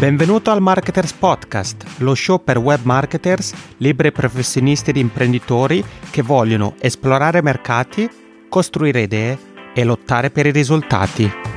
Benvenuto al Marketers Podcast, lo show per web marketers, liberi professionisti ed imprenditori che vogliono esplorare mercati, costruire idee e lottare per i risultati.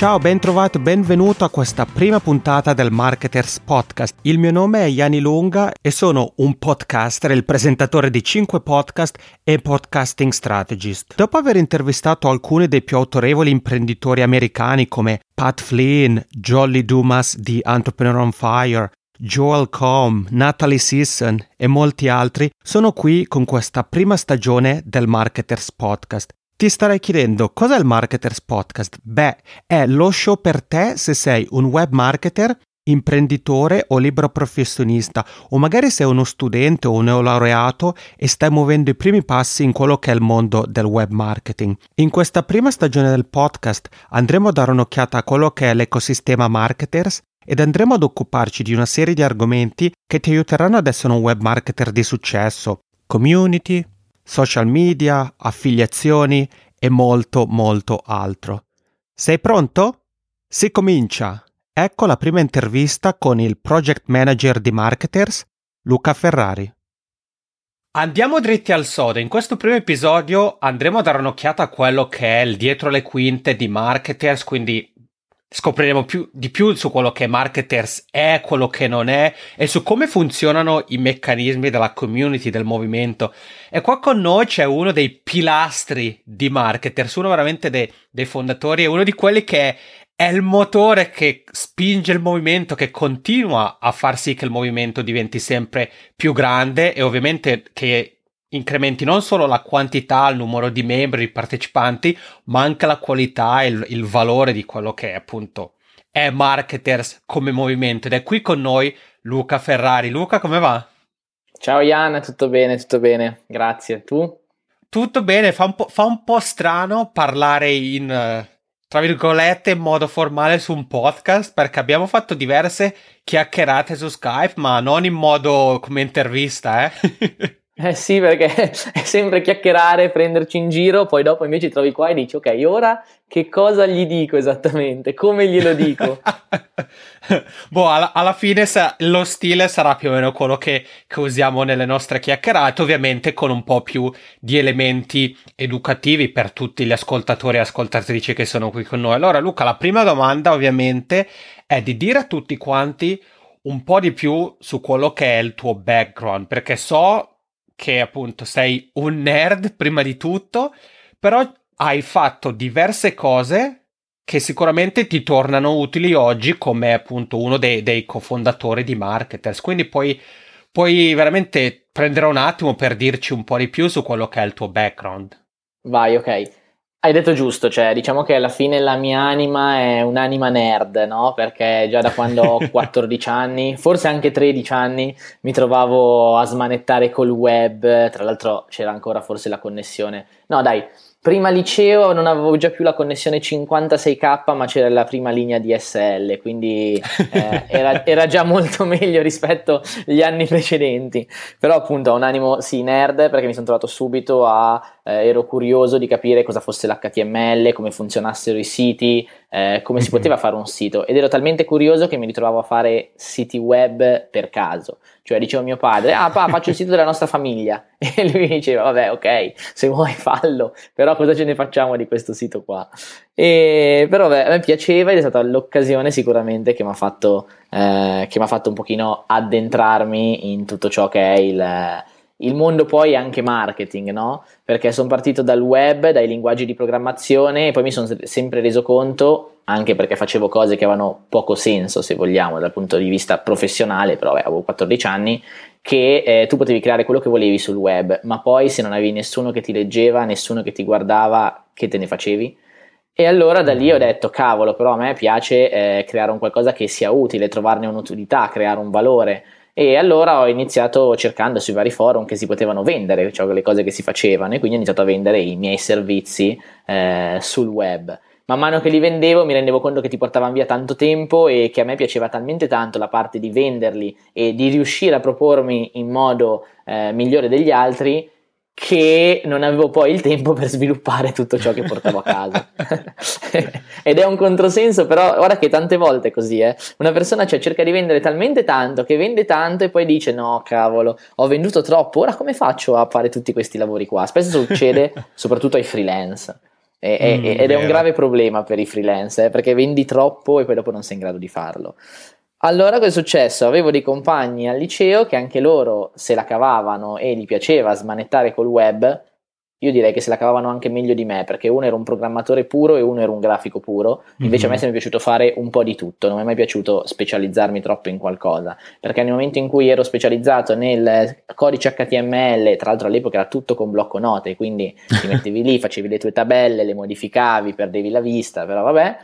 Ciao, ben trovato, benvenuto a questa prima puntata del Marketers Podcast. Il mio nome è Yanni Lunga e sono un podcaster, il presentatore di 5 podcast e podcasting strategist. Dopo aver intervistato alcuni dei più autorevoli imprenditori americani come Pat Flynn, Jolly Dumas di Entrepreneur on Fire, Joel Combs, Natalie Sisson e molti altri, sono qui con questa prima stagione del Marketers Podcast ti starei chiedendo cos'è il Marketers Podcast? Beh, è lo show per te se sei un web marketer, imprenditore o libero professionista o magari sei uno studente o un neolaureato e stai muovendo i primi passi in quello che è il mondo del web marketing. In questa prima stagione del podcast andremo a dare un'occhiata a quello che è l'ecosistema marketers ed andremo ad occuparci di una serie di argomenti che ti aiuteranno ad essere un web marketer di successo. Community, social media, affiliazioni e molto molto altro. Sei pronto? Si comincia! Ecco la prima intervista con il project manager di Marketers, Luca Ferrari. Andiamo dritti al sodo. In questo primo episodio andremo a dare un'occhiata a quello che è il dietro le quinte di Marketers, quindi scopriremo più, di più su quello che Marketers è, quello che non è e su come funzionano i meccanismi della community, del movimento. E qua con noi c'è uno dei pilastri di Marketers, uno veramente dei, dei fondatori, è uno di quelli che è il motore che spinge il movimento, che continua a far sì che il movimento diventi sempre più grande e ovviamente che incrementi non solo la quantità, il numero di membri, di partecipanti, ma anche la qualità e il, il valore di quello che è appunto è Marketers come movimento. Ed è qui con noi Luca Ferrari. Luca, come va? Ciao Ian, tutto bene, tutto bene, grazie. Tu? Tutto bene, fa un po', fa un po strano parlare in, tra virgolette, in modo formale su un podcast perché abbiamo fatto diverse chiacchierate su Skype, ma non in modo come intervista, eh? Eh sì, perché è sempre chiacchierare, prenderci in giro, poi dopo invece trovi qua e dici, ok, ora che cosa gli dico esattamente? Come glielo dico? boh, alla, alla, fine sa- lo stile sarà più o meno quello che, che, usiamo nelle nostre chiacchierate, ovviamente con un po' più di elementi educativi per tutti gli ascoltatori e ascoltatrici che sono qui con noi. Allora, Luca, la prima domanda ovviamente è di dire a tutti quanti un po' di più su quello che è il tuo background, perché so che appunto sei un nerd prima di tutto, però hai fatto diverse cose che sicuramente ti tornano utili oggi come appunto uno dei, dei cofondatori di Marketers. Quindi puoi, puoi veramente prendere un attimo per dirci un po' di più su quello che è il tuo background. Vai, ok. Hai detto giusto, cioè diciamo che alla fine la mia anima è un'anima nerd, no? Perché già da quando ho 14 anni, forse anche 13 anni, mi trovavo a smanettare col web, tra l'altro c'era ancora forse la connessione. No, dai, Prima liceo non avevo già più la connessione 56k, ma c'era la prima linea DSL, quindi eh, era, era, già molto meglio rispetto agli anni precedenti. Però appunto ho un animo sì nerd perché mi sono trovato subito a eh, ero curioso di capire cosa fosse l'HTML, come funzionassero i siti, eh, come si mhm. poteva fare un sito ed ero talmente curioso che mi ritrovavo a fare siti web per caso. Cioè dicevo a mio padre, ah pa, faccio il sito della nostra famiglia e lui mi diceva, vabbè ok, se vuoi fallo, però cosa ce ne facciamo di questo sito qua? E, però beh, a me piaceva ed è stata l'occasione sicuramente che mi ha fatto, eh, fatto un pochino addentrarmi in tutto ciò che è il il mondo poi è anche marketing, no? Perché sono partito dal web, dai linguaggi di programmazione e poi mi sono sempre reso conto, anche perché facevo cose che avevano poco senso, se vogliamo, dal punto di vista professionale, però beh, avevo 14 anni, che eh, tu potevi creare quello che volevi sul web, ma poi se non avevi nessuno che ti leggeva, nessuno che ti guardava, che te ne facevi? E allora da lì ho detto, cavolo, però a me piace eh, creare un qualcosa che sia utile, trovarne un'utilità, creare un valore e allora ho iniziato cercando sui vari forum che si potevano vendere, cioè le cose che si facevano, e quindi ho iniziato a vendere i miei servizi eh, sul web. Man mano che li vendevo mi rendevo conto che ti portavano via tanto tempo e che a me piaceva talmente tanto la parte di venderli e di riuscire a propormi in modo eh, migliore degli altri che non avevo poi il tempo per sviluppare tutto ciò che portavo a casa. Ed è un controsenso, però guarda che tante volte è così, eh. Una persona cioè, cerca di vendere talmente tanto che vende tanto e poi dice no, cavolo, ho venduto troppo, ora come faccio a fare tutti questi lavori qua? Spesso succede soprattutto ai freelance. E, mm, ed è un grave problema per i freelance, eh, perché vendi troppo e poi dopo non sei in grado di farlo. Allora cosa è successo? Avevo dei compagni al liceo che anche loro se la cavavano e gli piaceva smanettare col web. Io direi che se la cavavano anche meglio di me, perché uno era un programmatore puro e uno era un grafico puro. Invece mm-hmm. a me mhm. è piaciuto fare un po' di tutto, non mi è mai piaciuto specializzarmi troppo in qualcosa, perché nel momento in cui ero specializzato nel codice HTML, tra l'altro all'epoca era tutto con blocco note, quindi ti mettevi lì, facevi le tue tabelle, le modificavi, perdevi la vista, però vabbè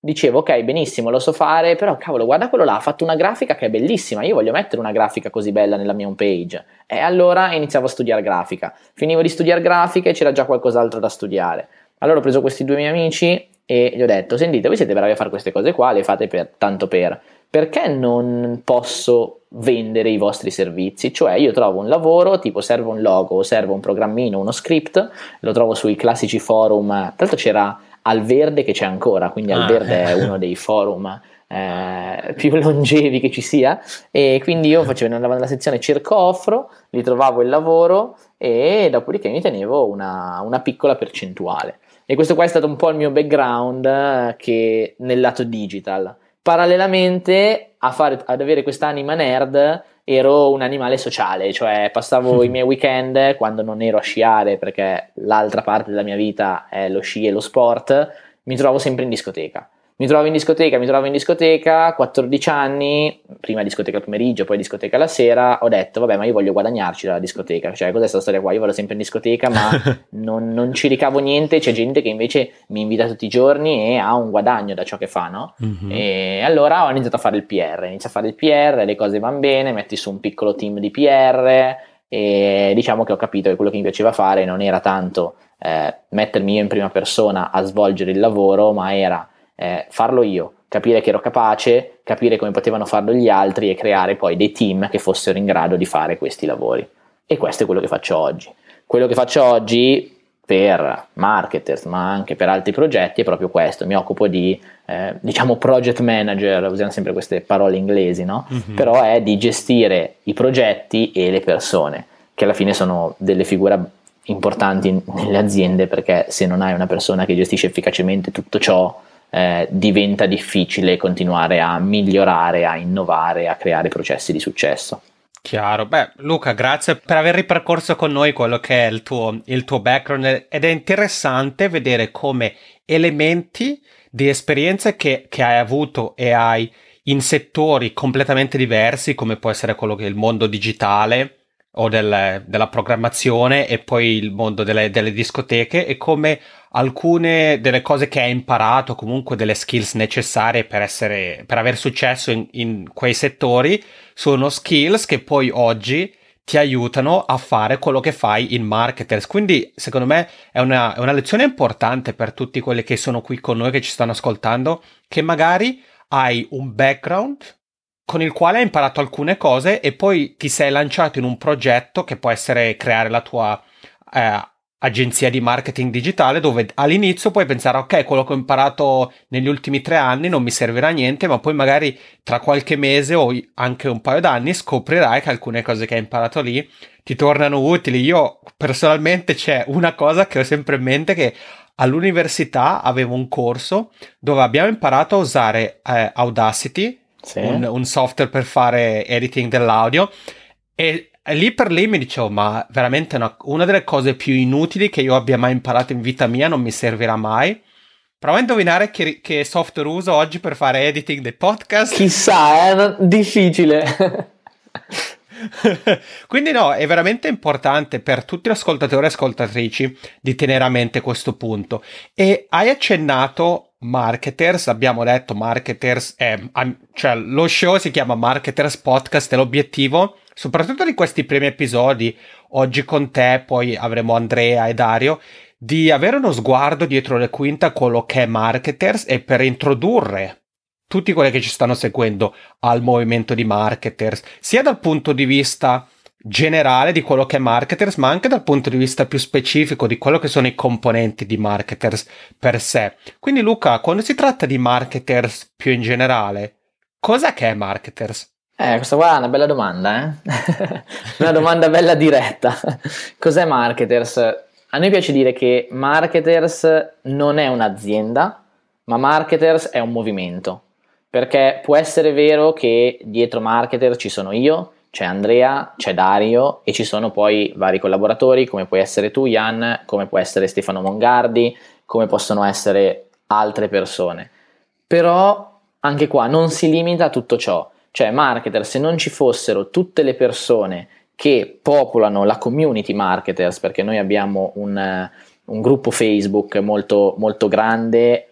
dicevo ok benissimo lo so fare però cavolo guarda quello là ha fatto una grafica che è bellissima io voglio mettere una grafica così bella nella mia home page e allora iniziavo a studiare grafica. Finivo di studiare grafica e c'era già qualcos'altro da studiare. Allora ho preso questi due miei amici e gli ho detto sentite voi siete bravi a fare queste cose qua le fate per, tanto per. Perché non posso vendere i vostri servizi? Cioè io trovo un lavoro tipo serve un logo o serve un programmino uno script lo trovo sui classici forum. Tra l'altro c'era al Verde che c'è ancora, quindi ah. Verde è uno dei forum eh, più longevi che ci sia e quindi io facevo andavo nella sezione cerco offro, li trovavo il lavoro e dopodiché mi tenevo una, una piccola percentuale. E questo qua è stato un po' il mio background eh, che nel lato digital. Parallelamente a fare, ad avere quest'anima nerd ero un animale sociale, cioè passavo i miei weekend quando non ero a sciare perché l'altra parte della mia vita è lo sci e lo sport, mi trovavo sempre in discoteca mi trovo in discoteca, mi trovo in discoteca, 14 anni, prima discoteca al pomeriggio, poi discoteca la sera, ho detto vabbè ma io voglio guadagnarci dalla discoteca, cioè cos'è questa storia qua? Io vado sempre in discoteca ma non, non, ci ricavo niente, c'è gente che invece mi invita tutti i giorni e ha un guadagno da ciò che fa, no? Mm-hmm. E allora ho iniziato a fare il PR, inizio a fare il PR, le cose vanno bene, metti su un piccolo team di PR e diciamo che ho capito che quello che mi piaceva fare non era tanto eh, mettermi io in prima persona a svolgere il lavoro, ma era eh, farlo io, capire che ero capace, capire come potevano farlo gli altri e creare poi dei team che fossero in grado di fare questi lavori. E questo è quello che faccio oggi. Quello che faccio oggi per marketers, ma anche per altri progetti è proprio questo. Mi occupo di, eh, diciamo, project manager, usiamo sempre queste parole inglesi, no? Mm-hmm. Però è di gestire i progetti e le persone, che alla fine sono delle figure importanti nelle aziende perché se non hai una persona che gestisce efficacemente tutto ciò, eh, diventa difficile continuare a migliorare, a innovare, a creare processi di successo. Chiaro, beh Luca grazie per aver ripercorso con noi quello che è il tuo, il tuo background ed è interessante vedere come elementi di esperienze che, che hai avuto e hai in settori completamente diversi come può essere quello che è il mondo digitale o del, della programmazione e poi il mondo delle, delle discoteche e come alcune delle cose che hai imparato, comunque delle skills necessarie per essere, per aver successo in, in quei settori, sono skills che poi oggi ti aiutano a fare quello che fai in marketers. Quindi, secondo me, è una, è una lezione importante per tutti quelli che sono qui con noi, che ci stanno ascoltando, che magari hai un background con il quale hai imparato alcune cose e poi ti sei lanciato in un progetto che può essere creare la tua eh, agenzia di marketing digitale dove all'inizio puoi pensare ok quello che ho imparato negli ultimi tre anni non mi servirà a niente ma poi magari tra qualche mese o anche un paio d'anni scoprirai che alcune cose che hai imparato lì ti tornano utili. Io personalmente c'è una cosa che ho sempre in mente che all'università avevo un corso dove abbiamo imparato a usare eh, Audacity sì. un, un software per fare editing dell'audio e lì per lì mi dicevo, ma veramente una, una, delle cose più inutili che io abbia mai imparato in vita mia non mi servirà mai. Prova a indovinare che, che software uso oggi per fare editing dei podcast. Chissà, è difficile. Quindi no, è veramente importante per tutti gli ascoltatori e ascoltatrici di tenere a mente questo punto. E hai accennato marketers, abbiamo detto marketers, eh, cioè lo show si chiama Marketers Podcast e l'obiettivo soprattutto di questi primi episodi, oggi con te, poi avremo Andrea e Dario, di avere uno sguardo dietro le quinte a quello che è marketers e per introdurre tutti quelli che ci stanno seguendo al movimento di marketers, sia dal punto di vista generale di quello che è marketers, ma anche dal punto di vista più specifico di quello che sono i componenti di marketers per sé. Quindi Luca, quando si tratta di marketers più in generale, cosa che è marketers? Eh, questa qua è una bella domanda, eh? una domanda bella diretta. Cos'è marketers? A noi piace dire che marketers non è un'azienda, ma marketers è un movimento. Perché può essere vero che dietro marketer ci sono io, c'è Andrea, c'è Dario e ci sono poi vari collaboratori come puoi essere tu Jan, come può essere Stefano Mongardi, come possono essere altre persone. Però anche qua non si limita a tutto ciò, cioè marketer se non ci fossero tutte le persone che popolano la community marketers, perché noi abbiamo un, un gruppo Facebook molto, molto grande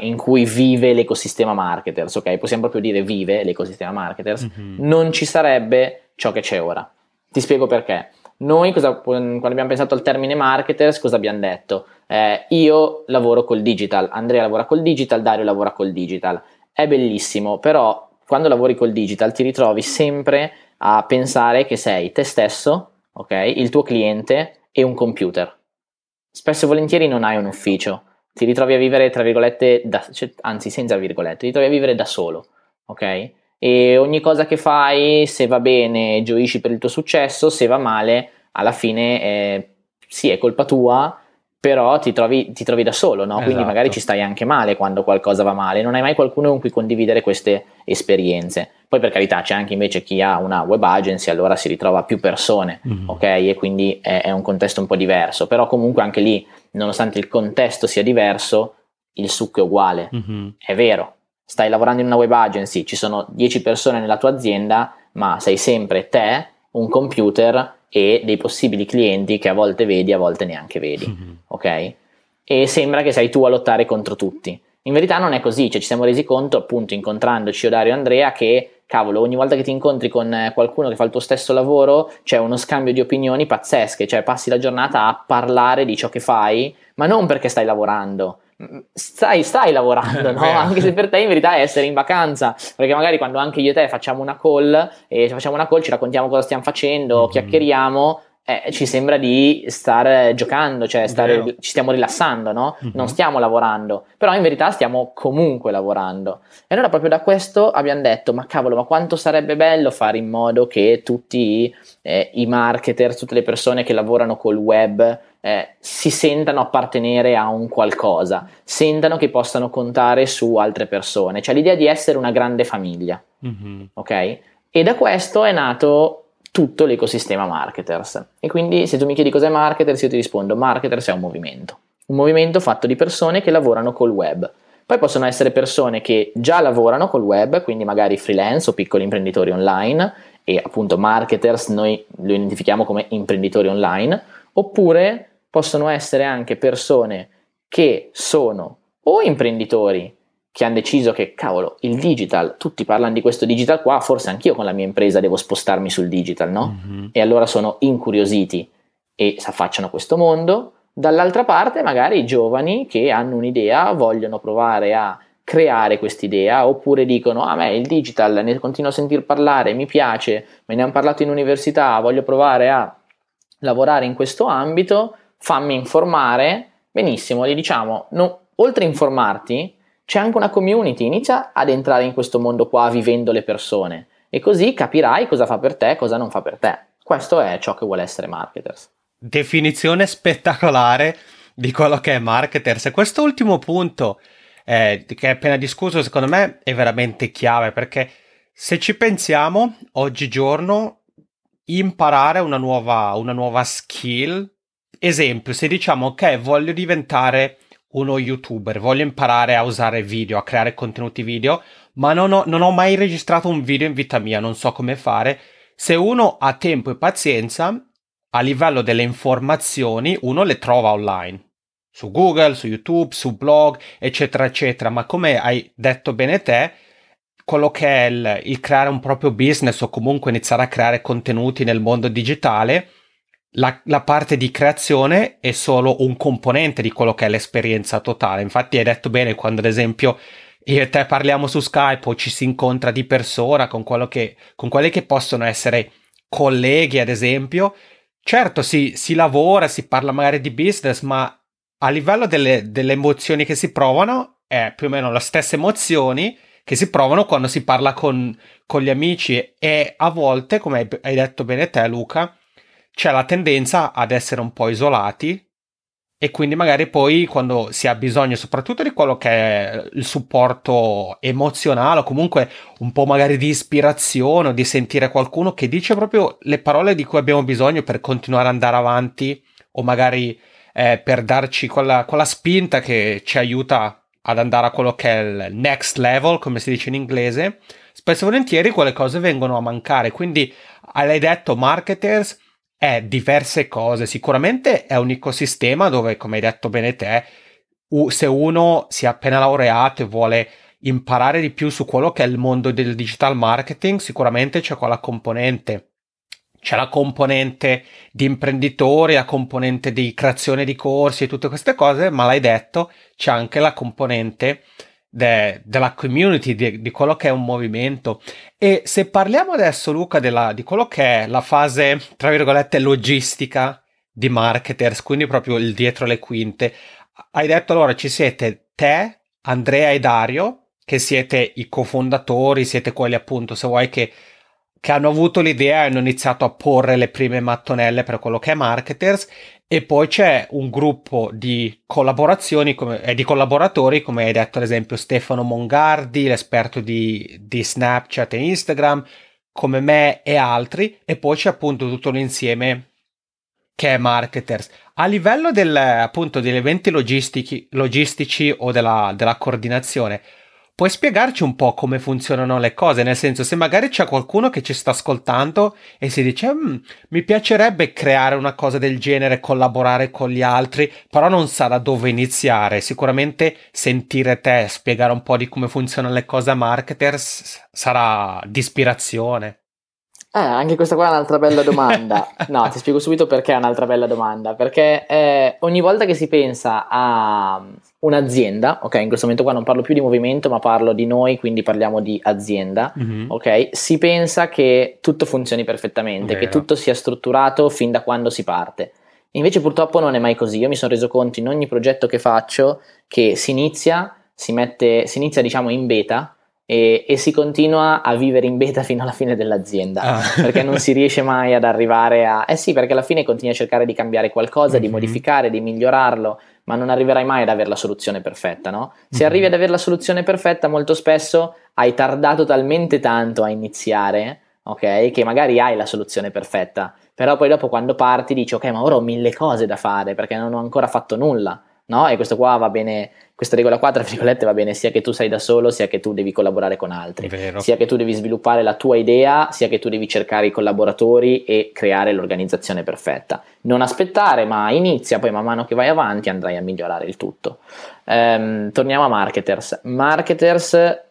in cui vive l'ecosistema marketers, ok? Possiamo proprio dire vive l'ecosistema marketers, mm-hmm. non ci sarebbe ciò che c'è ora. Ti spiego perché. Noi, cosa, quando abbiamo pensato al termine marketers, cosa abbiamo detto? Eh, io lavoro col digital, Andrea lavora col digital, Dario lavora col digital. È bellissimo, però quando lavori col digital ti ritrovi sempre a pensare che sei te stesso, ok? Il tuo cliente e un computer. Spesso e volentieri non hai un ufficio, ti ritrovi a vivere, tra virgolette, da, cioè, anzi senza virgolette, ti ritrovi a vivere da solo, ok? E ogni cosa che fai, se va bene, gioisci per il tuo successo, se va male, alla fine eh, sì, è colpa tua, però ti trovi, ti trovi da solo, no? Quindi esatto. magari ci stai anche male quando qualcosa va male, non hai mai qualcuno con cui condividere queste esperienze. Poi per carità c'è anche invece chi ha una web agency, allora si ritrova più persone, mm-hmm. ok? E quindi è, è, un contesto un po' diverso, però comunque anche lì, nonostante il contesto sia diverso, il succo è uguale. Mm-hmm. È vero, stai lavorando in una web agency, ci sono 10 persone nella tua azienda, ma sei sempre te, un computer e dei possibili clienti che a volte vedi, a volte neanche vedi, mm-hmm. ok? E sembra che sei tu a lottare contro tutti. In verità non è così, cioè ci siamo resi conto appunto incontrandoci io, Dario e Andrea che cavolo, ogni volta che ti incontri con eh, qualcuno che fa il tuo stesso lavoro c'è uno scambio di opinioni pazzesche, cioè passi la giornata a parlare di ciò che fai, ma non perché stai lavorando, Stai, stai, lavorando, no? anche se per te in verità è essere in vacanza, perché magari quando anche io e te facciamo una call e facciamo una call ci raccontiamo cosa stiamo facendo, mm-hmm. chiacchieriamo, eh, ci sembra di stare giocando, cioè stare, ci stiamo rilassando, no? Mm-hmm. Non stiamo lavorando, però in verità stiamo comunque lavorando. E allora proprio da questo abbiamo detto, ma cavolo, ma quanto sarebbe bello fare in modo che tutti eh, i marketer, tutte le persone che lavorano col web eh, si sentano appartenere a un qualcosa, sentano che possano contare su altre persone, cioè l'idea di essere una grande famiglia, mm-hmm. ok? E da questo è nato tutto l'ecosistema marketers. E quindi se tu mi chiedi cos'è marketers, io ti rispondo marketers è un movimento. Un movimento fatto di persone che lavorano col web. Poi possono essere persone che già lavorano col web, quindi magari freelance o piccoli imprenditori online, e appunto marketers noi lo identifichiamo come imprenditori online, oppure possono essere anche persone che sono o imprenditori che hanno deciso che, cavolo, il digital, tutti parlano di questo digital qua, forse anch'io con la mia impresa devo spostarmi sul digital, no? Mm-hmm. E allora sono incuriositi e si affacciano a questo mondo. Dall'altra parte, magari i giovani che hanno un'idea, vogliono provare a creare quest'idea, oppure dicono: A me il digital ne continuo a sentir parlare, mi piace, me ne hanno parlato in università, voglio provare a lavorare in questo ambito, fammi informare. Benissimo, gli diciamo: no, oltre a informarti, c'è anche una community, inizia ad entrare in questo mondo qua vivendo le persone e così capirai cosa fa per te e cosa non fa per te. Questo è ciò che vuole essere marketers. Definizione spettacolare di quello che è marketers e questo ultimo punto eh, che hai appena discusso secondo me è veramente chiave perché se ci pensiamo oggigiorno imparare una nuova, una nuova skill esempio se diciamo ok voglio diventare uno youtuber, voglio imparare a usare video, a creare contenuti video, ma non ho, non ho mai registrato un video in vita mia, non so come fare. Se uno ha tempo e pazienza, a livello delle informazioni, uno le trova online. Su Google, su YouTube, su blog, eccetera, eccetera. Ma come hai detto bene te, quello che è il, il creare un proprio business o comunque iniziare a creare contenuti nel mondo digitale, la, la, parte di creazione è solo un componente di quello che è l'esperienza totale. Infatti hai detto bene quando ad esempio io e te parliamo su Skype o ci si incontra di persona con, che, con quelli che possono essere colleghi, ad esempio, certo si, si lavora, si parla magari di business, ma a livello delle, delle emozioni che si provano è più o meno le stesse emozioni che si provano quando si parla con, con gli amici e a volte, come hai detto bene te Luca, c'è la tendenza ad essere un po' isolati e quindi magari poi quando si ha bisogno soprattutto di quello che è il supporto emozionale o comunque un po' magari di ispirazione o di sentire qualcuno che dice proprio le parole di cui abbiamo bisogno per continuare ad andare avanti o magari eh, per darci quella, quella spinta che ci aiuta ad andare a quello che è il next level, come si dice in inglese, spesso e volentieri quelle cose vengono a mancare. Quindi hai detto marketers è diverse cose. Sicuramente è un ecosistema dove, come hai detto bene te, se uno si è appena laureato e vuole imparare di più su quello che è il mondo del digital marketing, sicuramente c'è quella componente c'è la componente di imprenditori, la componente di creazione di corsi e tutte queste cose, ma l'hai detto, c'è anche la componente de, della community, di, di, quello che è un movimento. E se parliamo adesso, Luca, della, di quello che è la fase, tra virgolette, logistica di marketers, quindi proprio il dietro le quinte, hai detto allora ci siete te, Andrea e Dario, che siete i cofondatori, siete quelli appunto, se vuoi, che che hanno avuto l'idea e hanno iniziato a porre le prime mattonelle per quello che è marketers e poi c'è un gruppo di collaborazioni come, eh, di collaboratori come hai detto ad esempio Stefano Mongardi l'esperto di, di Snapchat e Instagram come me e altri. E poi c'è appunto tutto l'insieme che è marketers. A livello del, appunto degli eventi logistici, logistici o della, della coordinazione Puoi spiegarci un po' come funzionano le cose? Nel senso, se magari c'è qualcuno che ci sta ascoltando e si dice mm, mi piacerebbe creare una cosa del genere, collaborare con gli altri, però non sa da dove iniziare. Sicuramente sentire te spiegare un po' di come funzionano le cose a marketers sarà di ispirazione. Eh, anche questa qua è un'altra bella domanda. No, ti spiego subito perché è un'altra bella domanda. Perché eh, ogni volta che si pensa a un'azienda, ok, in questo momento qua non parlo più di movimento, ma parlo di noi, quindi parliamo di azienda, mm-hmm. ok, si pensa che tutto funzioni perfettamente, Vero. che tutto sia strutturato fin da quando si parte. Invece purtroppo non è mai così. Io mi sono reso conto in ogni progetto che faccio che si inizia, si mette, si inizia diciamo in beta, e, e, si continua a vivere in beta fino alla fine dell'azienda ah. perché non si riesce mai ad arrivare a eh sì perché alla fine continui a cercare di cambiare qualcosa mm-hmm. di mhm. modificare di migliorarlo ma non arriverai mai ad avere la soluzione perfetta no? se mm-hmm. arrivi ad avere la soluzione perfetta molto spesso hai tardato talmente tanto a iniziare ok che magari hai la soluzione perfetta però poi dopo quando parti dici ok ma ora ho mille cose da fare perché non ho ancora fatto nulla no? E questo qua va bene, questa regola qua, tra virgolette, va bene sia che tu sei da solo, sia che tu devi collaborare con altri, Vero. sia che tu devi sviluppare la tua idea, sia che tu devi cercare i collaboratori e creare l'organizzazione perfetta. Non aspettare, ma inizia, poi man mano che vai avanti andrai a migliorare il tutto. Ehm, torniamo a marketers. Marketers,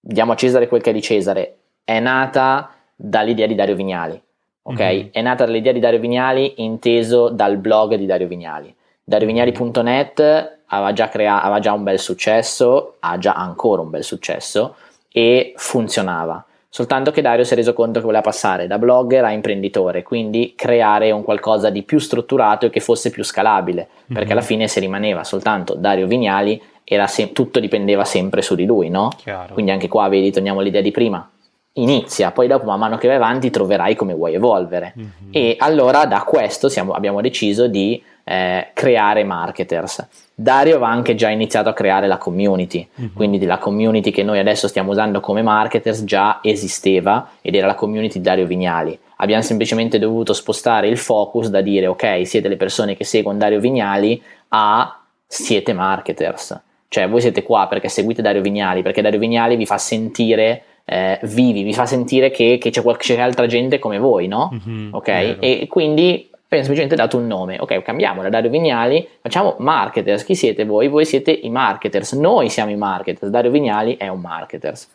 diamo a Cesare quel che è di Cesare, è nata dall'idea di Dario Vignali. Ok, mm-hmm. è nata dall'idea di Dario Vignali inteso dal blog di Dario Vignali DarioVignali.net aveva già, crea- aveva già un bel successo, ha già ancora un bel successo e funzionava. Soltanto che Dario si è reso conto che voleva passare da blogger a imprenditore, quindi creare un qualcosa di più strutturato e che fosse più scalabile, perché mm-hmm. alla fine se rimaneva soltanto Dario Vignali, se- tutto dipendeva sempre su di lui, no? Chiaro. Quindi anche qua vedi, torniamo all'idea di prima, inizia, poi dopo man mano che vai avanti troverai come vuoi evolvere. Mm-hmm. E allora da questo siamo, abbiamo deciso di eh, creare marketers. Dario aveva anche già iniziato a creare la community, mm-hmm. quindi la community che noi adesso stiamo usando come marketers già esisteva ed era la community di Dario Vignali. Abbiamo semplicemente dovuto spostare il focus da dire ok, siete le persone che seguono Dario Vignali a siete marketers. Cioè voi siete qua perché seguite Dario Vignali, perché Dario Vignali vi fa sentire eh, vivi, vi fa sentire che, che c'è, qualche, c'è, altra gente come voi, no? Mm-hmm, ok? Vero. E quindi abbiamo semplicemente dato un nome. Ok, cambiamo da Dario Vignali, facciamo marketers. Chi siete voi? Voi siete i marketers. Noi siamo i marketers. Dario Vignali è un marketers.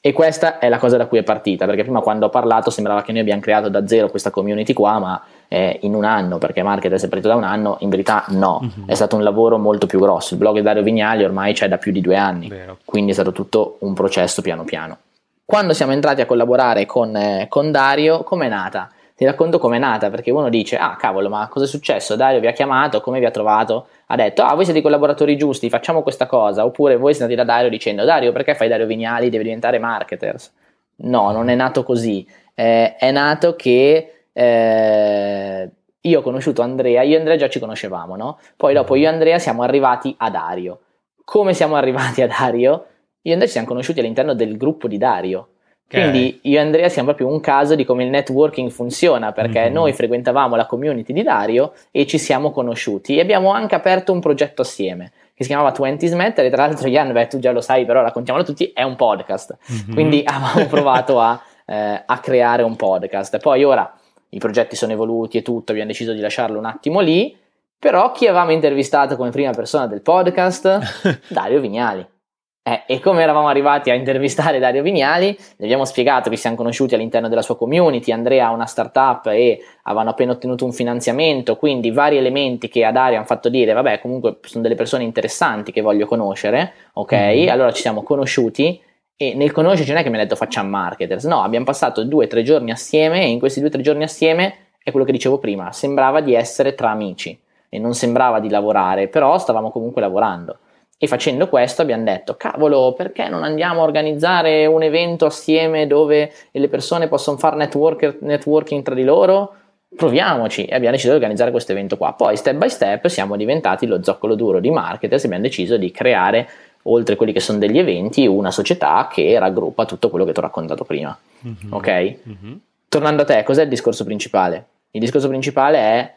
E questa è la cosa da cui è partita, perché prima quando ho parlato sembrava che noi abbiamo creato da zero questa community qua, ma eh, in un anno, perché Marketers è partito da un anno, in verità no, mm-hmm. è stato un lavoro molto più grosso. Il blog di Dario Vignali ormai c'è da più di due anni, Vero. quindi è stato tutto un processo piano piano. Quando siamo entrati a collaborare con, eh, con Dario, com'è nata? Ti racconto com'è nata, perché uno dice, ah cavolo, ma cosa è successo? Dario vi ha chiamato, come vi ha trovato? Ha detto, ah voi siete i collaboratori giusti, facciamo questa cosa, oppure voi siete andati da Dario dicendo, Dario perché fai Dario Vignali, devi diventare marketers? No, non è nato così, eh, è nato che eh, io ho conosciuto Andrea, io e Andrea già ci conoscevamo, no? Poi dopo io e Andrea siamo arrivati a Dario. Come siamo arrivati a Dario? Io e Andrea ci siamo conosciuti all'interno del gruppo di Dario. Quindi io e Andrea siamo proprio un caso di come il networking funziona, perché mm-hmm. noi frequentavamo la community di Dario e ci siamo conosciuti e abbiamo anche aperto un progetto assieme che si chiamava 20 Smetter e tra l'altro Jan, beh tu già lo sai però raccontiamolo a tutti, è un podcast. Mm-hmm. Quindi avevamo provato a, eh, a creare un podcast. Poi ora i progetti sono evoluti e tutto, abbiamo deciso di lasciarlo un attimo lì, però chi avevamo intervistato come prima persona del podcast? Dario Vignali. Eh, e come eravamo arrivati a intervistare Dario Vignali, gli abbiamo spiegato che siamo conosciuti all'interno della sua community, Andrea ha una startup e avevano appena ottenuto un finanziamento, quindi vari elementi che a Dario hanno fatto dire, vabbè comunque sono delle persone interessanti che voglio conoscere, ok? Mm-hmm. Allora ci siamo conosciuti e nel conoscerci non è che mi ha detto facciamo marketers, no, abbiamo passato due o tre giorni assieme e in questi due o tre giorni assieme è quello che dicevo prima, sembrava di essere tra amici e non sembrava di lavorare, però stavamo comunque lavorando. E facendo questo abbiamo detto, cavolo, perché non andiamo a organizzare un evento assieme dove le persone possono fare networking tra di loro? Proviamoci e abbiamo deciso di organizzare questo evento qua. Poi step by step siamo diventati lo zoccolo duro di marketers e abbiamo deciso di creare oltre a quelli che sono degli eventi, una società che raggruppa tutto quello che ti ho raccontato prima. Mm-hmm. Ok? Mm-hmm. Tornando a te, cos'è il discorso principale? Il discorso principale è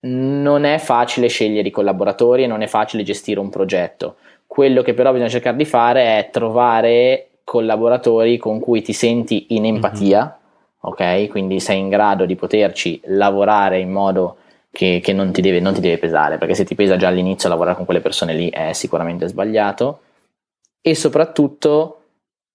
non è facile scegliere i collaboratori e non è facile gestire un progetto. Quello che però bisogna cercare di fare è trovare collaboratori con cui ti senti in empatia, mm-hmm. ok? Quindi sei in grado di poterci lavorare in modo che, che non, ti deve, non, ti deve, pesare, perché se ti pesa già all'inizio lavorare con quelle persone lì è sicuramente sbagliato e soprattutto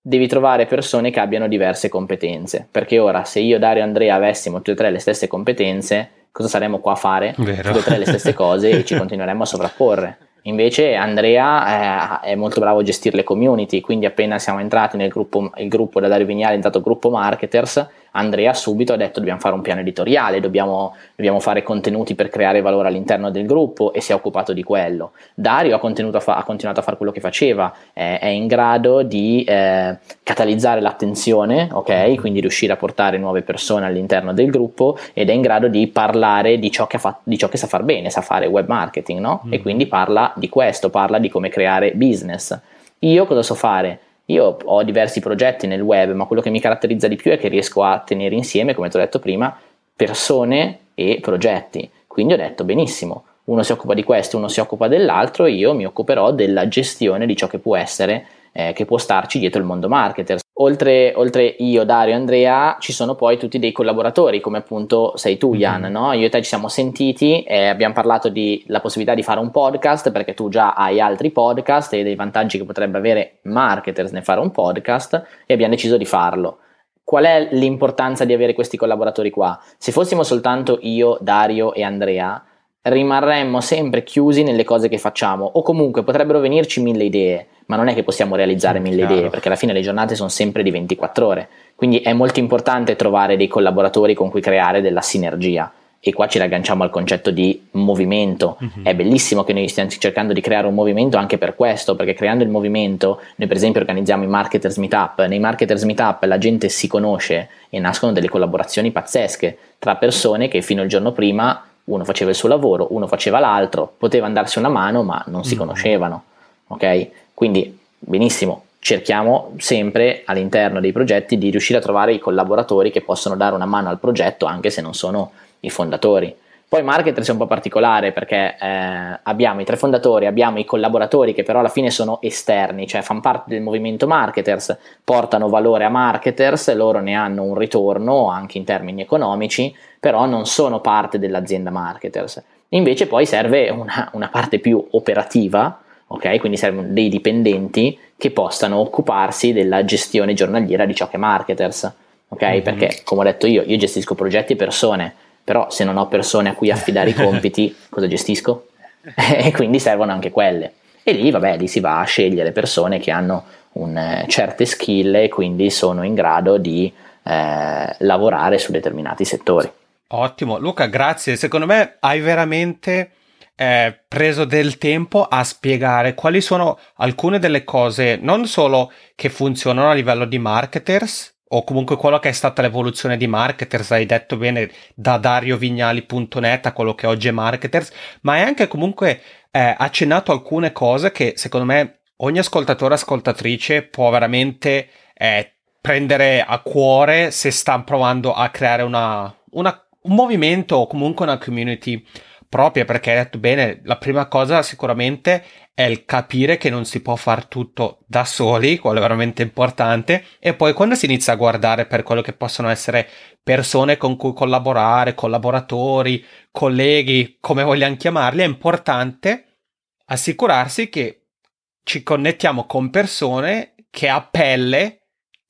devi trovare persone che abbiano diverse competenze, perché ora se io, Dario e Andrea avessimo tutte e tre le stesse competenze, cosa saremmo qua a fare? Vero. Tutte e tre le stesse cose e ci continueremmo a sovrapporre. Invece Andrea eh, è molto bravo a gestire le community, quindi appena siamo entrati nel gruppo, il gruppo da Dario Vignale è entrato gruppo marketers, Andrea subito ha detto dobbiamo fare un piano editoriale, dobbiamo, dobbiamo, fare contenuti per creare valore all'interno del gruppo e si è occupato di quello. Dario ha, a fa- ha continuato a fare quello che faceva, eh, è in grado di eh, catalizzare l'attenzione, ok? Quindi riuscire a portare nuove persone all'interno del gruppo ed è in grado di parlare di ciò che, fa- di ciò che sa far bene, sa fare web marketing, no? Mm. E quindi parla di questo, parla di come creare business. Io cosa so fare? Io ho diversi progetti nel web, ma quello che mi caratterizza di più è che riesco a tenere insieme, come ti ho detto prima, persone e progetti. Quindi ho detto benissimo, uno si occupa di questo, uno si occupa dell'altro, io mi occuperò della gestione di ciò che può essere, eh, che può starci dietro il mondo marketer. Oltre, oltre, io, Dario e Andrea, ci sono poi tutti dei collaboratori, come appunto sei tu, Jan. Mm-hmm. No? Io e te ci siamo sentiti e abbiamo parlato della possibilità di fare un podcast, perché tu già hai altri podcast e dei vantaggi che potrebbe avere marketers nel fare un podcast, e abbiamo deciso di farlo. Qual è l'importanza di avere questi collaboratori qua? Se fossimo soltanto io, Dario e Andrea, rimarremmo sempre chiusi nelle cose che facciamo, o comunque potrebbero venirci mille idee ma non è che possiamo realizzare mille chiaro. idee, perché alla fine le giornate sono sempre di 24 ore. Quindi è molto importante trovare dei collaboratori con cui creare della sinergia. E qua ci ragganciamo al concetto di movimento. Mm-hmm. È bellissimo che noi stiamo cercando di creare un movimento anche per questo, perché creando il movimento, noi per esempio organizziamo i marketers meetup. Nei marketers meetup la gente si conosce e nascono delle collaborazioni pazzesche tra persone che fino al giorno prima uno faceva il suo lavoro, uno faceva l'altro, poteva darsi una mano, ma non si mm-hmm. conoscevano. Ok? Quindi, benissimo, cerchiamo sempre all'interno dei progetti di riuscire a trovare i collaboratori che possono dare una mano al progetto anche se non sono i fondatori. Poi Marketers è un po' particolare perché eh, abbiamo i tre fondatori, abbiamo i collaboratori che però alla fine sono esterni, cioè fanno parte del movimento Marketers, portano valore a Marketers, loro ne hanno un ritorno anche in termini economici, però non sono parte dell'azienda Marketers. Invece poi serve una, una parte più operativa ok? Quindi servono dei dipendenti che possano occuparsi della gestione giornaliera di ciò che è marketers, ok? Mm-hmm. Perché come ho detto io, io gestisco progetti e persone, però se non ho persone a cui affidare i compiti, cosa gestisco? e quindi servono anche quelle. E lì, vabbè, lì si va a scegliere persone che hanno un, eh, certe skill e quindi sono in grado di eh, lavorare su determinati settori. Ottimo, Luca, grazie. Secondo me hai veramente eh, preso del tempo a spiegare quali sono alcune delle cose non solo che funzionano a livello di marketers o comunque quello che è stata l'evoluzione di marketers, hai detto bene, da dariovignali.net a quello che oggi è marketers, ma hai anche comunque eh, accennato alcune cose che secondo me ogni ascoltatore ascoltatrice può veramente eh, prendere a cuore se sta provando a creare una, una, un movimento o comunque una community propria, perché hai detto bene, la prima cosa sicuramente è il capire che non si può fare tutto da soli, quello è veramente importante, e poi quando si inizia a guardare per quello che possono essere persone con cui collaborare, collaboratori, colleghi, come vogliamo chiamarli, è importante assicurarsi che ci connettiamo con persone che a pelle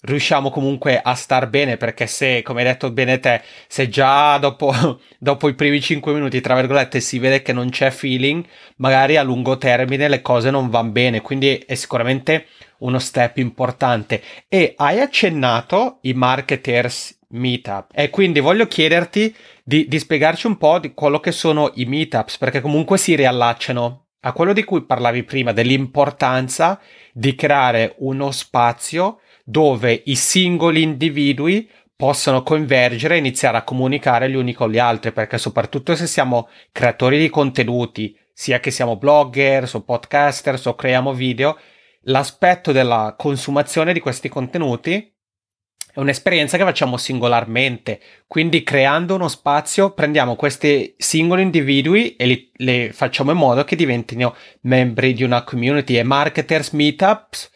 riusciamo comunque a star bene perché se, come hai detto bene te, se già dopo, dopo, i primi 5 minuti, tra virgolette, si vede che non c'è feeling, magari a lungo termine le cose non vanno bene, quindi è sicuramente uno step importante. E hai accennato i marketers meetup e quindi voglio chiederti di, di spiegarci un po' di quello che sono i meetups perché comunque si riallacciano a quello di cui parlavi prima dell'importanza di creare uno spazio dove i singoli individui possono convergere e iniziare a comunicare gli uni con gli altri, perché soprattutto se siamo creatori di contenuti, sia che siamo blogger o podcaster o creiamo video, l'aspetto della consumazione di questi contenuti è un'esperienza che facciamo singolarmente, quindi creando uno spazio prendiamo questi singoli individui e li, li facciamo in modo che diventino membri di una community e marketers meetups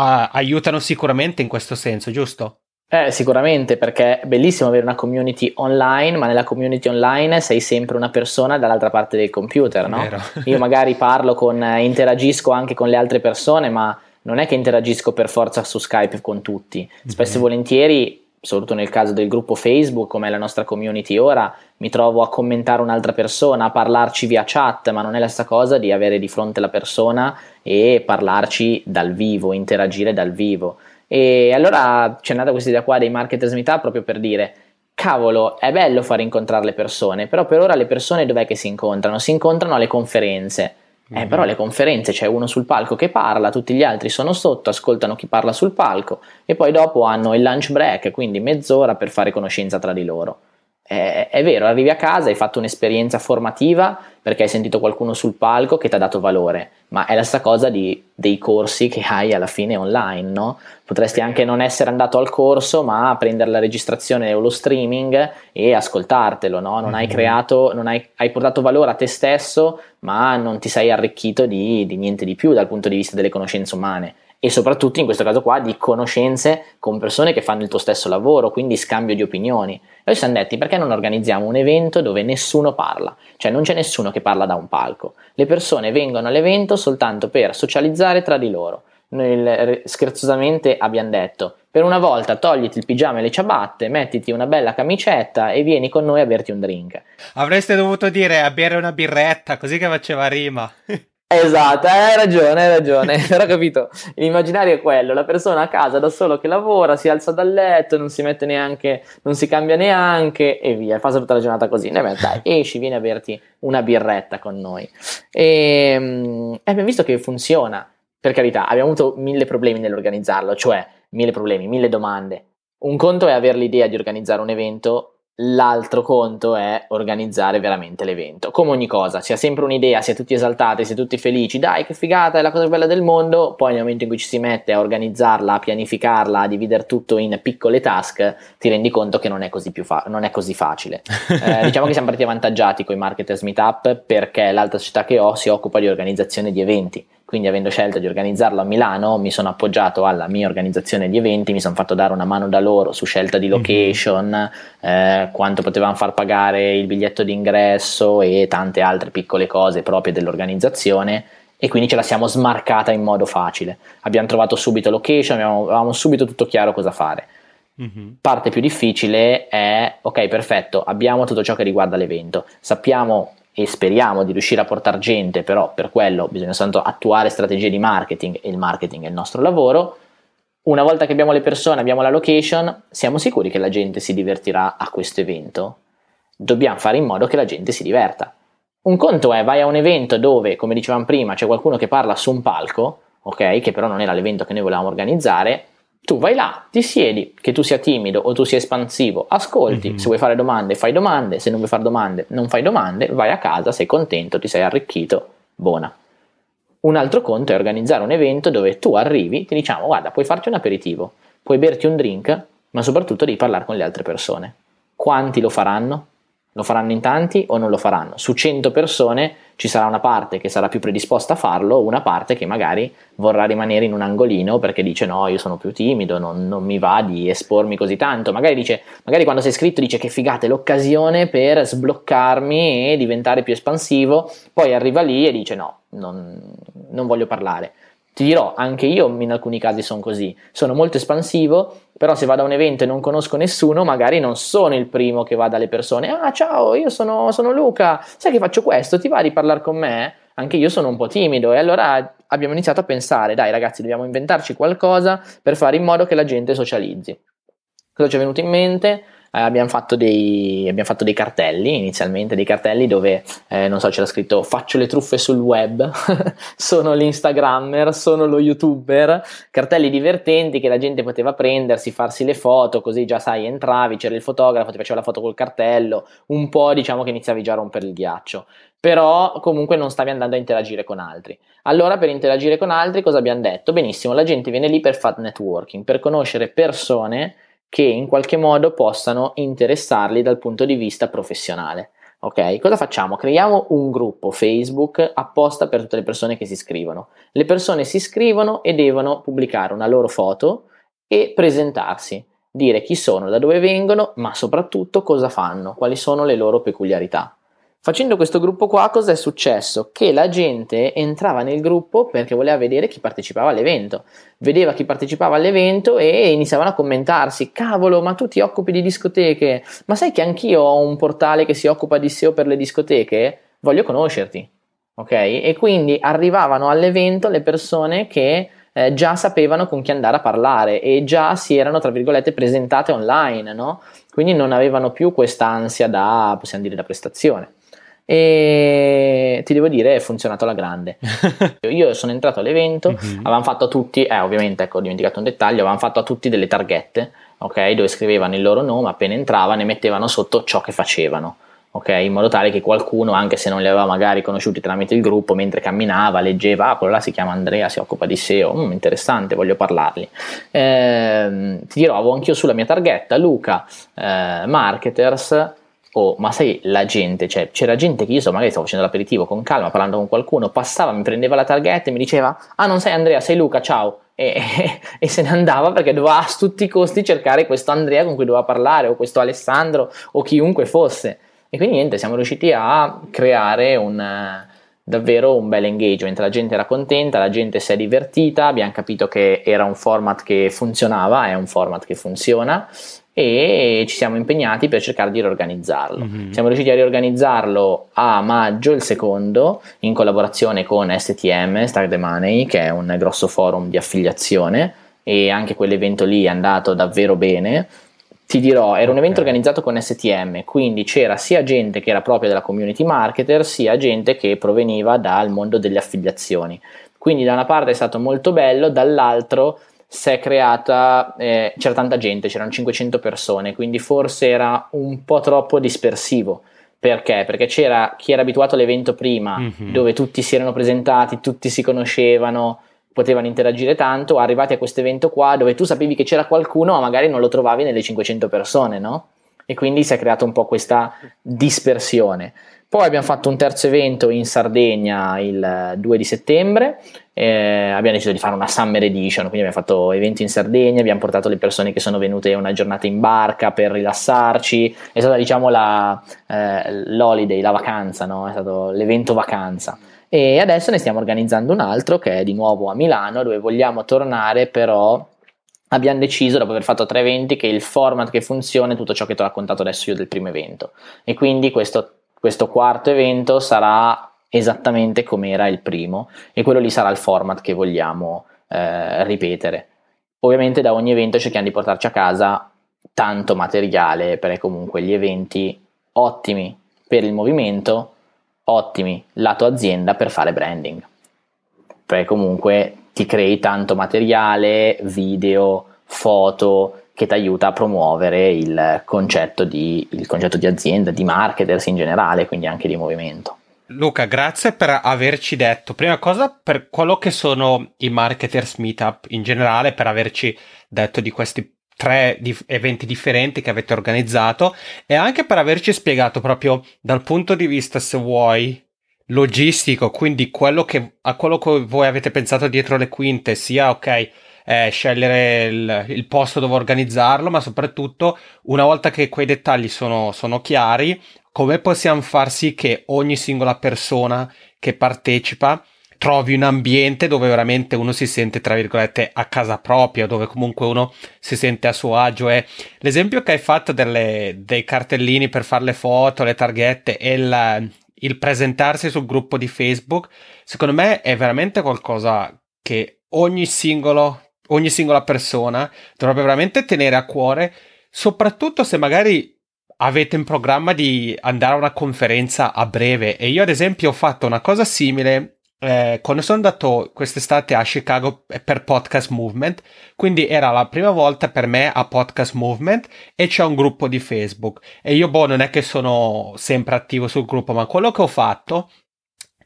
a- aiutano sicuramente in questo senso, giusto? Eh, sicuramente, perché è bellissimo avere una community online, ma nella community online sei sempre una persona dall'altra parte del computer, no? Io magari parlo con, eh, interagisco anche con le altre persone, ma non è che interagisco per forza su Skype con tutti. Spesso e mm-hmm. volentieri soprattutto nel caso del gruppo Facebook, come è la nostra community ora, mi trovo a commentare un'altra persona, a parlarci via chat, ma non è la stessa cosa di avere di fronte la persona e parlarci dal vivo, interagire dal vivo. E allora c'è nata questa idea qua dei marketers meetup proprio per dire cavolo, è bello fare incontrare le persone, però per ora le persone dov'è che si incontrano? Si incontrano alle conferenze. Eh, però le conferenze c'è uno sul palco che parla, tutti gli altri sono sotto, ascoltano chi parla sul palco e poi dopo hanno il lunch break, quindi mezz'ora per fare conoscenza tra di loro. Eh, è vero, arrivi a casa, hai fatto un'esperienza formativa perché hai sentito qualcuno sul palco che ti ha dato valore, ma è la stessa cosa di, dei corsi che hai alla fine online, no? Potresti anche non essere andato al corso, ma prendere la registrazione o lo streaming e ascoltartelo, no? Non hai mm-hmm. creato, non hai, hai portato valore a te stesso, ma non ti sei arricchito di, di niente di più dal punto di vista delle conoscenze umane e soprattutto in questo caso qua di conoscenze con persone che fanno il tuo stesso lavoro, quindi scambio di opinioni. E noi siamo detti perché non organizziamo un evento dove nessuno parla, cioè non c'è nessuno che parla da un palco. Le persone vengono all'evento soltanto per socializzare tra di loro. Noi scherzosamente abbiamo detto per una volta togliti il pigiama e le ciabatte, mettiti una bella camicetta e vieni con noi a berti un drink. Avreste dovuto dire a bere una birretta, così che faceva rima. Esatto, hai ragione, hai ragione, però capito, l'immaginario è quello, la persona a casa da solo che lavora, si alza dal letto, non si mette neanche, non si cambia neanche e via, fa tutta la giornata così, ne dai, esci, vieni a berti una birretta con noi. E, mm, e abbiamo visto che funziona, per carità, abbiamo avuto mille problemi nell'organizzarlo, cioè mille problemi, mille domande. Un conto è avere l'idea di organizzare un evento L'altro conto è organizzare veramente l'evento. Come ogni cosa, si ha sempre un'idea, si è tutti esaltati, si è tutti felici, dai che figata, è la cosa più bella del mondo, poi nel momento in cui ci si mette a organizzarla, a pianificarla, a dividere tutto in piccole task, ti rendi conto che non è così, fa- non è così facile. Eh, diciamo che siamo partiti avvantaggiati con i marketers meetup perché l'altra società che ho si occupa di organizzazione di eventi quindi avendo scelto di organizzarlo a Milano mi sono appoggiato alla mia organizzazione di eventi, mi sono fatto dare una mano da loro su scelta di mhm. location, eh, quanto potevamo far pagare il biglietto d'ingresso e tante altre piccole cose proprie dell'organizzazione e quindi ce la siamo smarcata in modo facile. Abbiamo trovato subito location, abbiamo, avevamo subito tutto chiaro cosa fare. Mm-hmm. Parte più difficile è, ok, perfetto, abbiamo tutto ciò che riguarda l'evento, sappiamo e speriamo di riuscire a portare gente, però per quello bisogna soltanto attuare strategie di marketing e il marketing è il nostro lavoro. Una volta che abbiamo le persone, abbiamo la location, siamo sicuri che la gente si divertirà a questo evento? Dobbiamo fare in modo che la gente si diverta. Un conto è vai a un evento dove, come dicevamo prima, c'è qualcuno che parla su un palco, ok, che però non era l'evento che noi volevamo organizzare, tu vai là, ti siedi, che tu sia timido o tu sia espansivo, ascolti, mm-hmm. se vuoi fare domande fai domande, se non vuoi fare domande non fai domande, vai a casa, sei contento, ti sei arricchito, buona. Un altro conto è organizzare un evento dove tu arrivi, ti diciamo guarda puoi farti un aperitivo, puoi berti un drink, ma soprattutto devi parlare con le altre persone. Quanti lo faranno? Lo faranno in tanti o non lo faranno? Su 100 persone ci sarà una parte che sarà più predisposta a farlo, una parte che magari vorrà rimanere in un angolino perché dice no, io sono più timido, non, non mi va di espormi così tanto. Magari, dice, magari quando sei iscritto dice che figate l'occasione per sbloccarmi e diventare più espansivo, poi arriva lì e dice no, non, non voglio parlare. Ti dirò, anche io in alcuni casi sono così, sono molto espansivo, però se vado a un evento e non conosco nessuno, magari non sono il primo che va dalle persone, ah ciao, io sono, sono Luca, sai che faccio questo, ti va di parlare con me? Anche io sono un po' timido e allora abbiamo iniziato a pensare, dai ragazzi, dobbiamo inventarci qualcosa per fare in modo che la gente socializzi. Cosa ci è venuto in mente? Eh, abbiamo, fatto dei, abbiamo, fatto dei, cartelli inizialmente, dei cartelli dove, eh, non so, c'era scritto faccio le truffe sul web, sono l'instagrammer, sono lo youtuber, cartelli divertenti che la gente poteva prendersi, farsi le foto, così già sai, entravi, c'era il fotografo, ti faceva la foto col cartello, un po' diciamo che iniziavi già a rompere il ghiaccio però comunque non stavi andando a interagire con altri. Allora, per interagire con altri, cosa abbiamo detto? Benissimo, la gente viene lì per fare networking, per conoscere persone che in qualche modo possano interessarli dal punto di vista professionale. Ok, cosa facciamo? Creiamo un gruppo Facebook apposta per tutte le persone che si iscrivono. Le persone si iscrivono e devono pubblicare una loro foto e presentarsi, dire chi sono, da dove vengono, ma soprattutto cosa fanno, quali sono le loro peculiarità. Facendo questo gruppo qua, cosa è successo? Che la gente entrava nel gruppo perché voleva vedere chi partecipava all'evento. Vedeva chi partecipava all'evento e iniziavano a commentarsi: Cavolo, ma tu ti occupi di discoteche? Ma sai che anch'io ho un portale che si occupa di SEO per le discoteche? Voglio conoscerti. Ok? E quindi arrivavano all'evento le persone che eh, già sapevano con chi andare a parlare e già si erano, tra virgolette, presentate online, no? Quindi non avevano più questa ansia da, possiamo dire, da prestazione e ti devo dire è funzionato alla grande io sono entrato all'evento mm-hmm. avevamo fatto a tutti eh ovviamente ecco ho dimenticato un dettaglio avevamo fatto a tutti delle targhette ok dove scrivevano il loro nome appena entravano e mettevano sotto ciò che facevano ok in modo tale che qualcuno anche se non li aveva magari conosciuti tramite il gruppo mentre camminava leggeva ah quello là si chiama Andrea si occupa di SEO mm, interessante voglio parlargli eh, ti dirò avevo anch'io sulla mia targhetta Luca eh, marketers Oh, ma sai la gente, cioè c'era gente che io so, magari stavo facendo l'aperitivo con calma, parlando con qualcuno, passava, mi prendeva la targhetta e mi diceva: Ah, non sei Andrea, sei Luca, ciao. E, e, e, se ne andava perché doveva a tutti i costi cercare questo Andrea con cui doveva parlare, o questo Alessandro, o chiunque fosse. E quindi niente, siamo riusciti a creare un, davvero un bel engagement. La gente era contenta, la gente si è divertita, abbiamo capito che era un format che funzionava, è un format che funziona e ci siamo impegnati per cercare di riorganizzarlo. Mm-hmm. Siamo riusciti a riorganizzarlo a maggio, il secondo, in collaborazione con STM, Start the Money, che è un grosso forum di affiliazione e anche quell'evento lì è andato davvero bene. Ti dirò, era un evento organizzato con STM, quindi c'era sia gente che era propria della community marketer, sia gente che proveniva dal mondo delle affiliazioni. Quindi da una parte è stato molto bello, dall'altro si è creata, eh, c'era tanta gente, c'erano 500 persone, quindi forse era un po' troppo dispersivo. Perché? Perché c'era chi era abituato all'evento prima, mm-hmm. dove tutti si erano presentati, tutti si conoscevano, potevano interagire tanto, arrivati a questo evento qua, dove tu sapevi che c'era qualcuno, ma magari non lo trovavi nelle 500 persone, no? E quindi si è creata un po' questa dispersione. Poi abbiamo fatto un terzo evento in Sardegna il 2 di settembre, eh, abbiamo deciso di fare una Summer Edition, quindi abbiamo fatto eventi in Sardegna, abbiamo portato le persone che sono venute una giornata in barca per rilassarci, è stata diciamo la, eh, l'holiday, la vacanza, no? è stato l'evento vacanza. E adesso ne stiamo organizzando un altro che è di nuovo a Milano dove vogliamo tornare però abbiamo deciso dopo aver fatto tre eventi che il format che funziona è tutto ciò che ti ho raccontato adesso io del primo evento e quindi questo questo quarto evento sarà esattamente come era il primo e quello lì sarà il format che vogliamo eh, ripetere. Ovviamente da ogni evento cerchiamo di portarci a casa tanto materiale perché comunque gli eventi ottimi per il movimento, ottimi lato azienda per fare branding. Perché comunque ti crei tanto materiale, video, foto che ti aiuta a promuovere il concetto, di, il concetto di azienda, di marketers in generale, quindi anche di movimento. Luca, grazie per averci detto, prima cosa, per quello che sono i marketers meetup in generale, per averci detto di questi tre dif- eventi differenti che avete organizzato e anche per averci spiegato proprio dal punto di vista, se vuoi, logistico, quindi quello che, a quello che voi avete pensato dietro le quinte, sia ok, eh, scegliere il, il, posto dove organizzarlo, ma soprattutto una volta che quei dettagli sono, sono chiari, come possiamo far sì che ogni singola persona che partecipa trovi un ambiente dove veramente uno si sente, tra virgolette, a casa propria, dove comunque uno si sente a suo agio. E l'esempio che hai fatto delle, dei cartellini per fare le foto, le targhette e il, il presentarsi sul gruppo di Facebook, secondo me è veramente qualcosa che ogni singolo, ogni singola persona dovrebbe veramente tenere a cuore, soprattutto se magari avete in programma di andare a una conferenza a breve. E io ad esempio ho fatto una cosa simile eh, quando sono andato quest'estate a Chicago per Podcast Movement, quindi era la prima volta per me a Podcast Movement e c'è un gruppo di Facebook. E io boh non è che sono sempre attivo sul gruppo, ma quello che ho fatto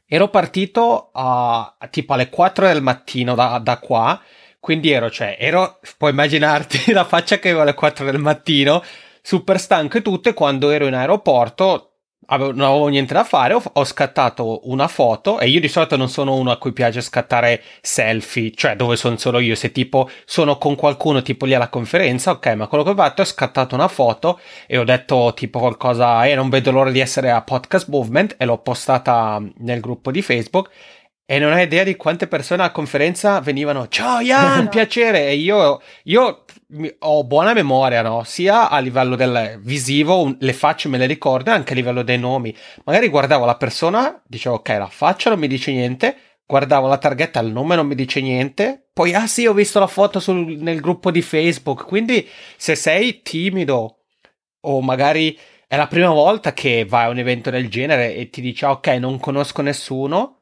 ero partito a tipo alle 4 del mattino da, da qua, quindi ero, cioè, ero, puoi immaginarti la faccia che avevo alle 4 del mattino, super stanco e tutto, e quando ero in aeroporto avevo, non avevo niente da fare, ho, ho, scattato una foto e io di solito non sono uno a cui piace scattare selfie, cioè dove sono solo io, se tipo sono con qualcuno tipo lì alla conferenza, ok, ma quello che ho fatto è scattato una foto e ho detto tipo qualcosa, eh non vedo l'ora di essere a Podcast Movement e l'ho postata nel gruppo di Facebook e non hai idea di quante persone alla conferenza venivano, ciao Ian, piacere, e io, io ho buona memoria, no? Sia a livello del visivo, le facce me le ricordo, anche a livello dei nomi. Magari guardavo la persona, dicevo ok, la faccia non mi dice niente, guardavo la targhetta, il nome non mi dice niente, poi ah sì, ho visto la foto sul, nel gruppo di Facebook, quindi se sei timido o magari è la prima volta che vai a un evento del genere e ti dici ok, non conosco nessuno,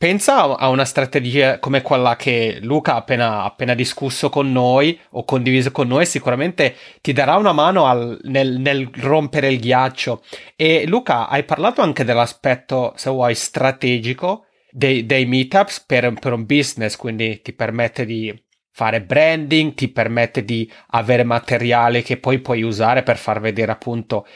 Pensa a una strategia come quella che Luca ha appena, appena, discusso con noi o condiviso con noi, sicuramente ti darà una mano al, nel, nel, rompere il ghiaccio. E Luca, hai parlato anche dell'aspetto, se vuoi, strategico dei, dei meetups per, per un business, quindi ti permette di fare branding, ti permette di avere materiale che poi puoi usare per far vedere appunto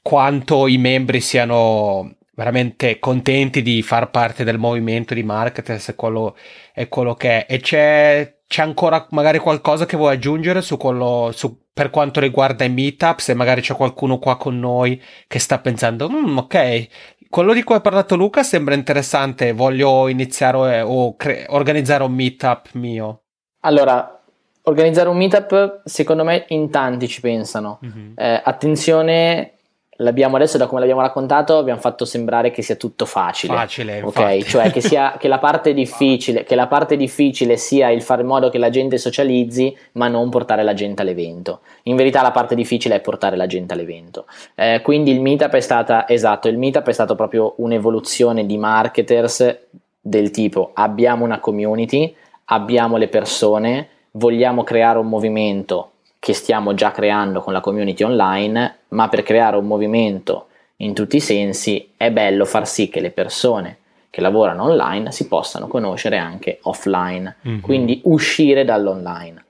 quanto i membri siano veramente contenti di far parte del movimento di marketers e quello è quello che è. E c'è, c'è ancora magari qualcosa che vuoi aggiungere su quello, su, per quanto riguarda i meetup, se magari c'è qualcuno qua con noi che sta pensando, mm, ok, quello di cui ha parlato Luca sembra interessante, voglio iniziare o cre- organizzare un meetup mio. Allora, organizzare un meetup, secondo me in tanti ci pensano. Mm-hmm. Eh, attenzione l'abbiamo adesso da come l'abbiamo raccontato abbiamo fatto sembrare che sia tutto facile. Facile ok? cioè che, sia, che, la parte difficile, che la parte difficile sia il fare in modo che la gente socializzi ma non portare la gente all'evento. In verità la parte difficile è portare la gente all'evento. Eh, quindi il meetup è stata esatto il meetup è stato proprio un'evoluzione di marketers del tipo abbiamo una community abbiamo le persone vogliamo creare un movimento che stiamo già creando con la community online, ma per creare un movimento in tutti i sensi è bello far sì che le persone che lavorano online si possano conoscere anche offline, mm-hmm. quindi uscire dall'online.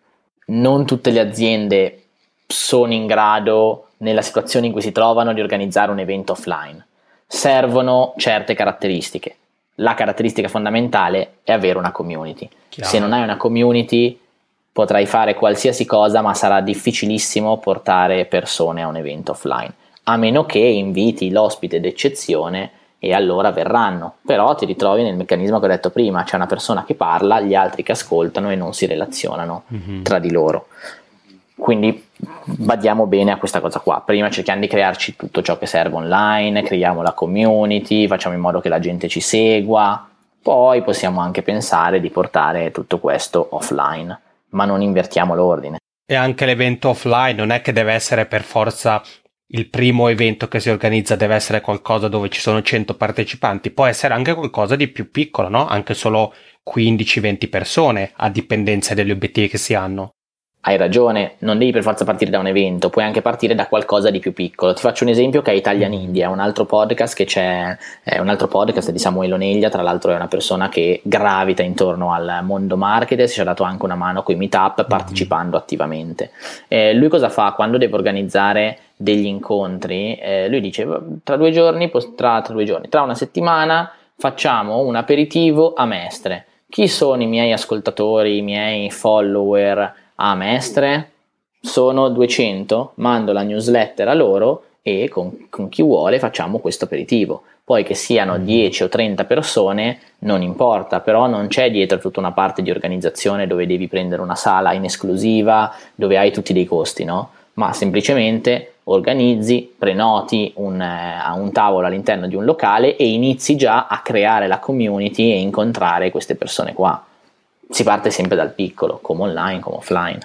Non tutte le aziende sono in grado, nella situazione in cui si trovano, di organizzare un evento offline. Servono certe caratteristiche. La caratteristica fondamentale è avere una community. Chiaro. Se non hai una community, potrai fare qualsiasi cosa, ma sarà difficilissimo portare persone a un evento offline, a meno che inviti l'ospite d'eccezione e allora verranno, però ti ritrovi nel meccanismo che ho detto prima, c'è una persona che parla, gli altri che ascoltano e non si relazionano mm-hmm. tra di loro. Quindi badiamo bene a questa cosa qua. Prima cerchiamo di crearci tutto ciò che serve online, creiamo la community, facciamo in modo che la gente ci segua, poi possiamo anche pensare di portare tutto questo offline, ma non invertiamo l'ordine. E anche l'evento offline non è che deve essere per forza il primo evento che si organizza deve essere qualcosa dove ci sono 100 partecipanti, può essere anche qualcosa di più piccolo, no? Anche solo 15-20 persone, a dipendenza degli obiettivi che si hanno hai ragione, non devi per forza partire da un evento, puoi anche partire da qualcosa di più piccolo. Ti faccio un esempio che è Italian India, un altro podcast che c'è, è un altro podcast di Samuele Oneglia, tra l'altro è una persona che gravita intorno al mondo marketing, si è dato anche una mano con i meetup partecipando mm-hmm. attivamente. Eh, lui cosa fa quando deve organizzare degli incontri? Eh, lui dice tra due giorni, tra, tra due giorni, tra una settimana facciamo un aperitivo a Mestre. Chi sono i miei ascoltatori, i miei follower? A Mestre, sono 200, mando la newsletter a loro e con, con, chi vuole facciamo questo aperitivo. Poi che siano 10 mm. o 30 persone non importa, però non c'è dietro tutta una parte di organizzazione dove devi prendere una sala in esclusiva, dove hai tutti dei costi, no? Ma semplicemente organizzi, prenoti un, eh, un tavolo all'interno di un locale e inizi già a creare la community e incontrare queste persone qua si parte sempre dal piccolo, come online, come offline.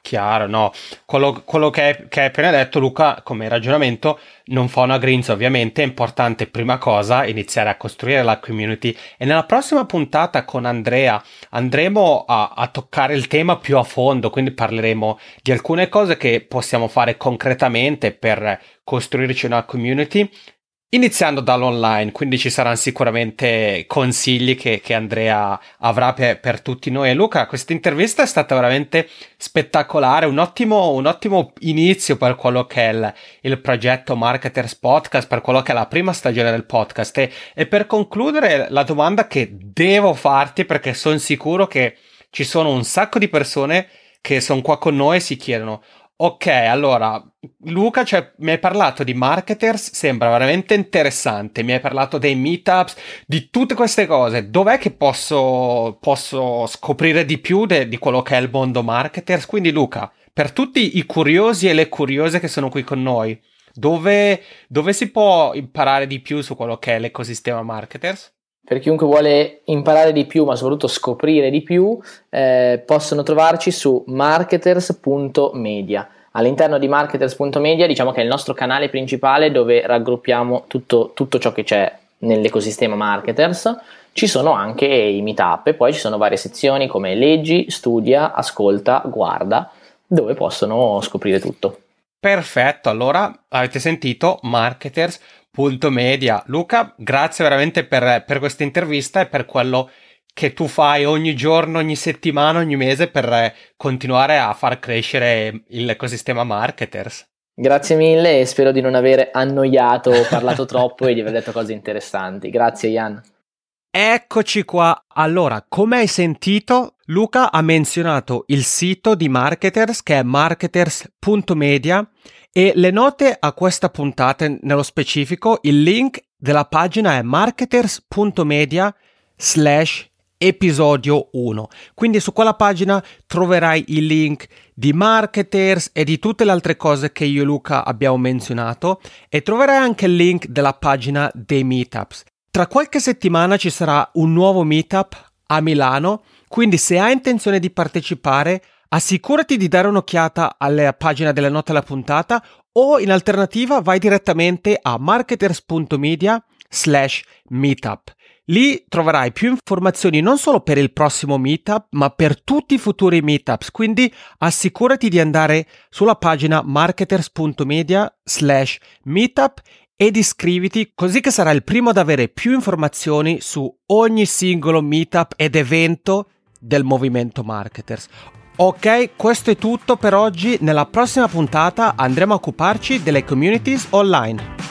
Chiaro, no. Quello, quello che, hai, appena detto, Luca, come ragionamento, non fa una grinza, ovviamente. È importante, prima cosa, iniziare a costruire la community. E nella prossima puntata con Andrea andremo a, a toccare il tema più a fondo, quindi parleremo di alcune cose che possiamo fare concretamente per costruirci una community Iniziando dall'online, quindi ci saranno sicuramente consigli che, che Andrea avrà per, per, tutti noi. Luca, questa intervista è stata veramente spettacolare, un ottimo, un ottimo inizio per quello che è il, il, progetto Marketers Podcast, per quello che è la prima stagione del podcast. E, e per concludere, la domanda che devo farti, perché sono sicuro che ci sono un sacco di persone che sono qua con noi e si chiedono, Ok, allora, Luca, cioè, mi hai parlato di marketers, sembra veramente interessante, mi hai parlato dei meetups, di tutte queste cose. Dov'è che posso, posso scoprire di più de, di quello che è il mondo marketers? Quindi, Luca, per tutti i curiosi e le curiose che sono qui con noi, dove, dove si può imparare di più su quello che è l'ecosistema marketers? Per chiunque vuole imparare di più, ma soprattutto scoprire di più, eh, possono trovarci su marketers.media. All'interno di marketers.media diciamo che è il nostro canale principale dove raggruppiamo tutto, tutto ciò che c'è nell'ecosistema marketers. Ci sono anche i meetup e poi ci sono varie sezioni come leggi, studia, ascolta, guarda, dove possono scoprire tutto. Perfetto, allora avete sentito marketers.media Punto media. Luca, grazie veramente per, per questa intervista e per quello che tu fai ogni giorno, ogni settimana, ogni mese per continuare a far crescere l'ecosistema marketers. Grazie mille e spero di non aver annoiato o parlato troppo e di aver detto cose interessanti. Grazie Ian. Eccoci qua. Allora, come hai sentito, Luca ha menzionato il sito di Marketers che è marketers.media e le note a questa puntata, nello specifico, il link della pagina è marketers.media slash episodio 1. Quindi su quella pagina troverai il link di marketers e di tutte le altre cose che io e Luca abbiamo menzionato e troverai anche il link della pagina dei meetups. Tra qualche settimana ci sarà un nuovo meetup a Milano, quindi se hai intenzione di partecipare assicurati di dare un'occhiata alla pagina delle note alla puntata o in alternativa vai direttamente a marketers.media slash meetup. Lì troverai più informazioni non solo per il prossimo meetup, ma per tutti i futuri meetups. Quindi assicurati di andare sulla pagina marketers.media slash meetup ed iscriviti così che sarai il primo ad avere più informazioni su ogni singolo meetup ed evento del movimento marketers. Ok, questo è tutto per oggi. Nella prossima puntata andremo a occuparci delle communities online.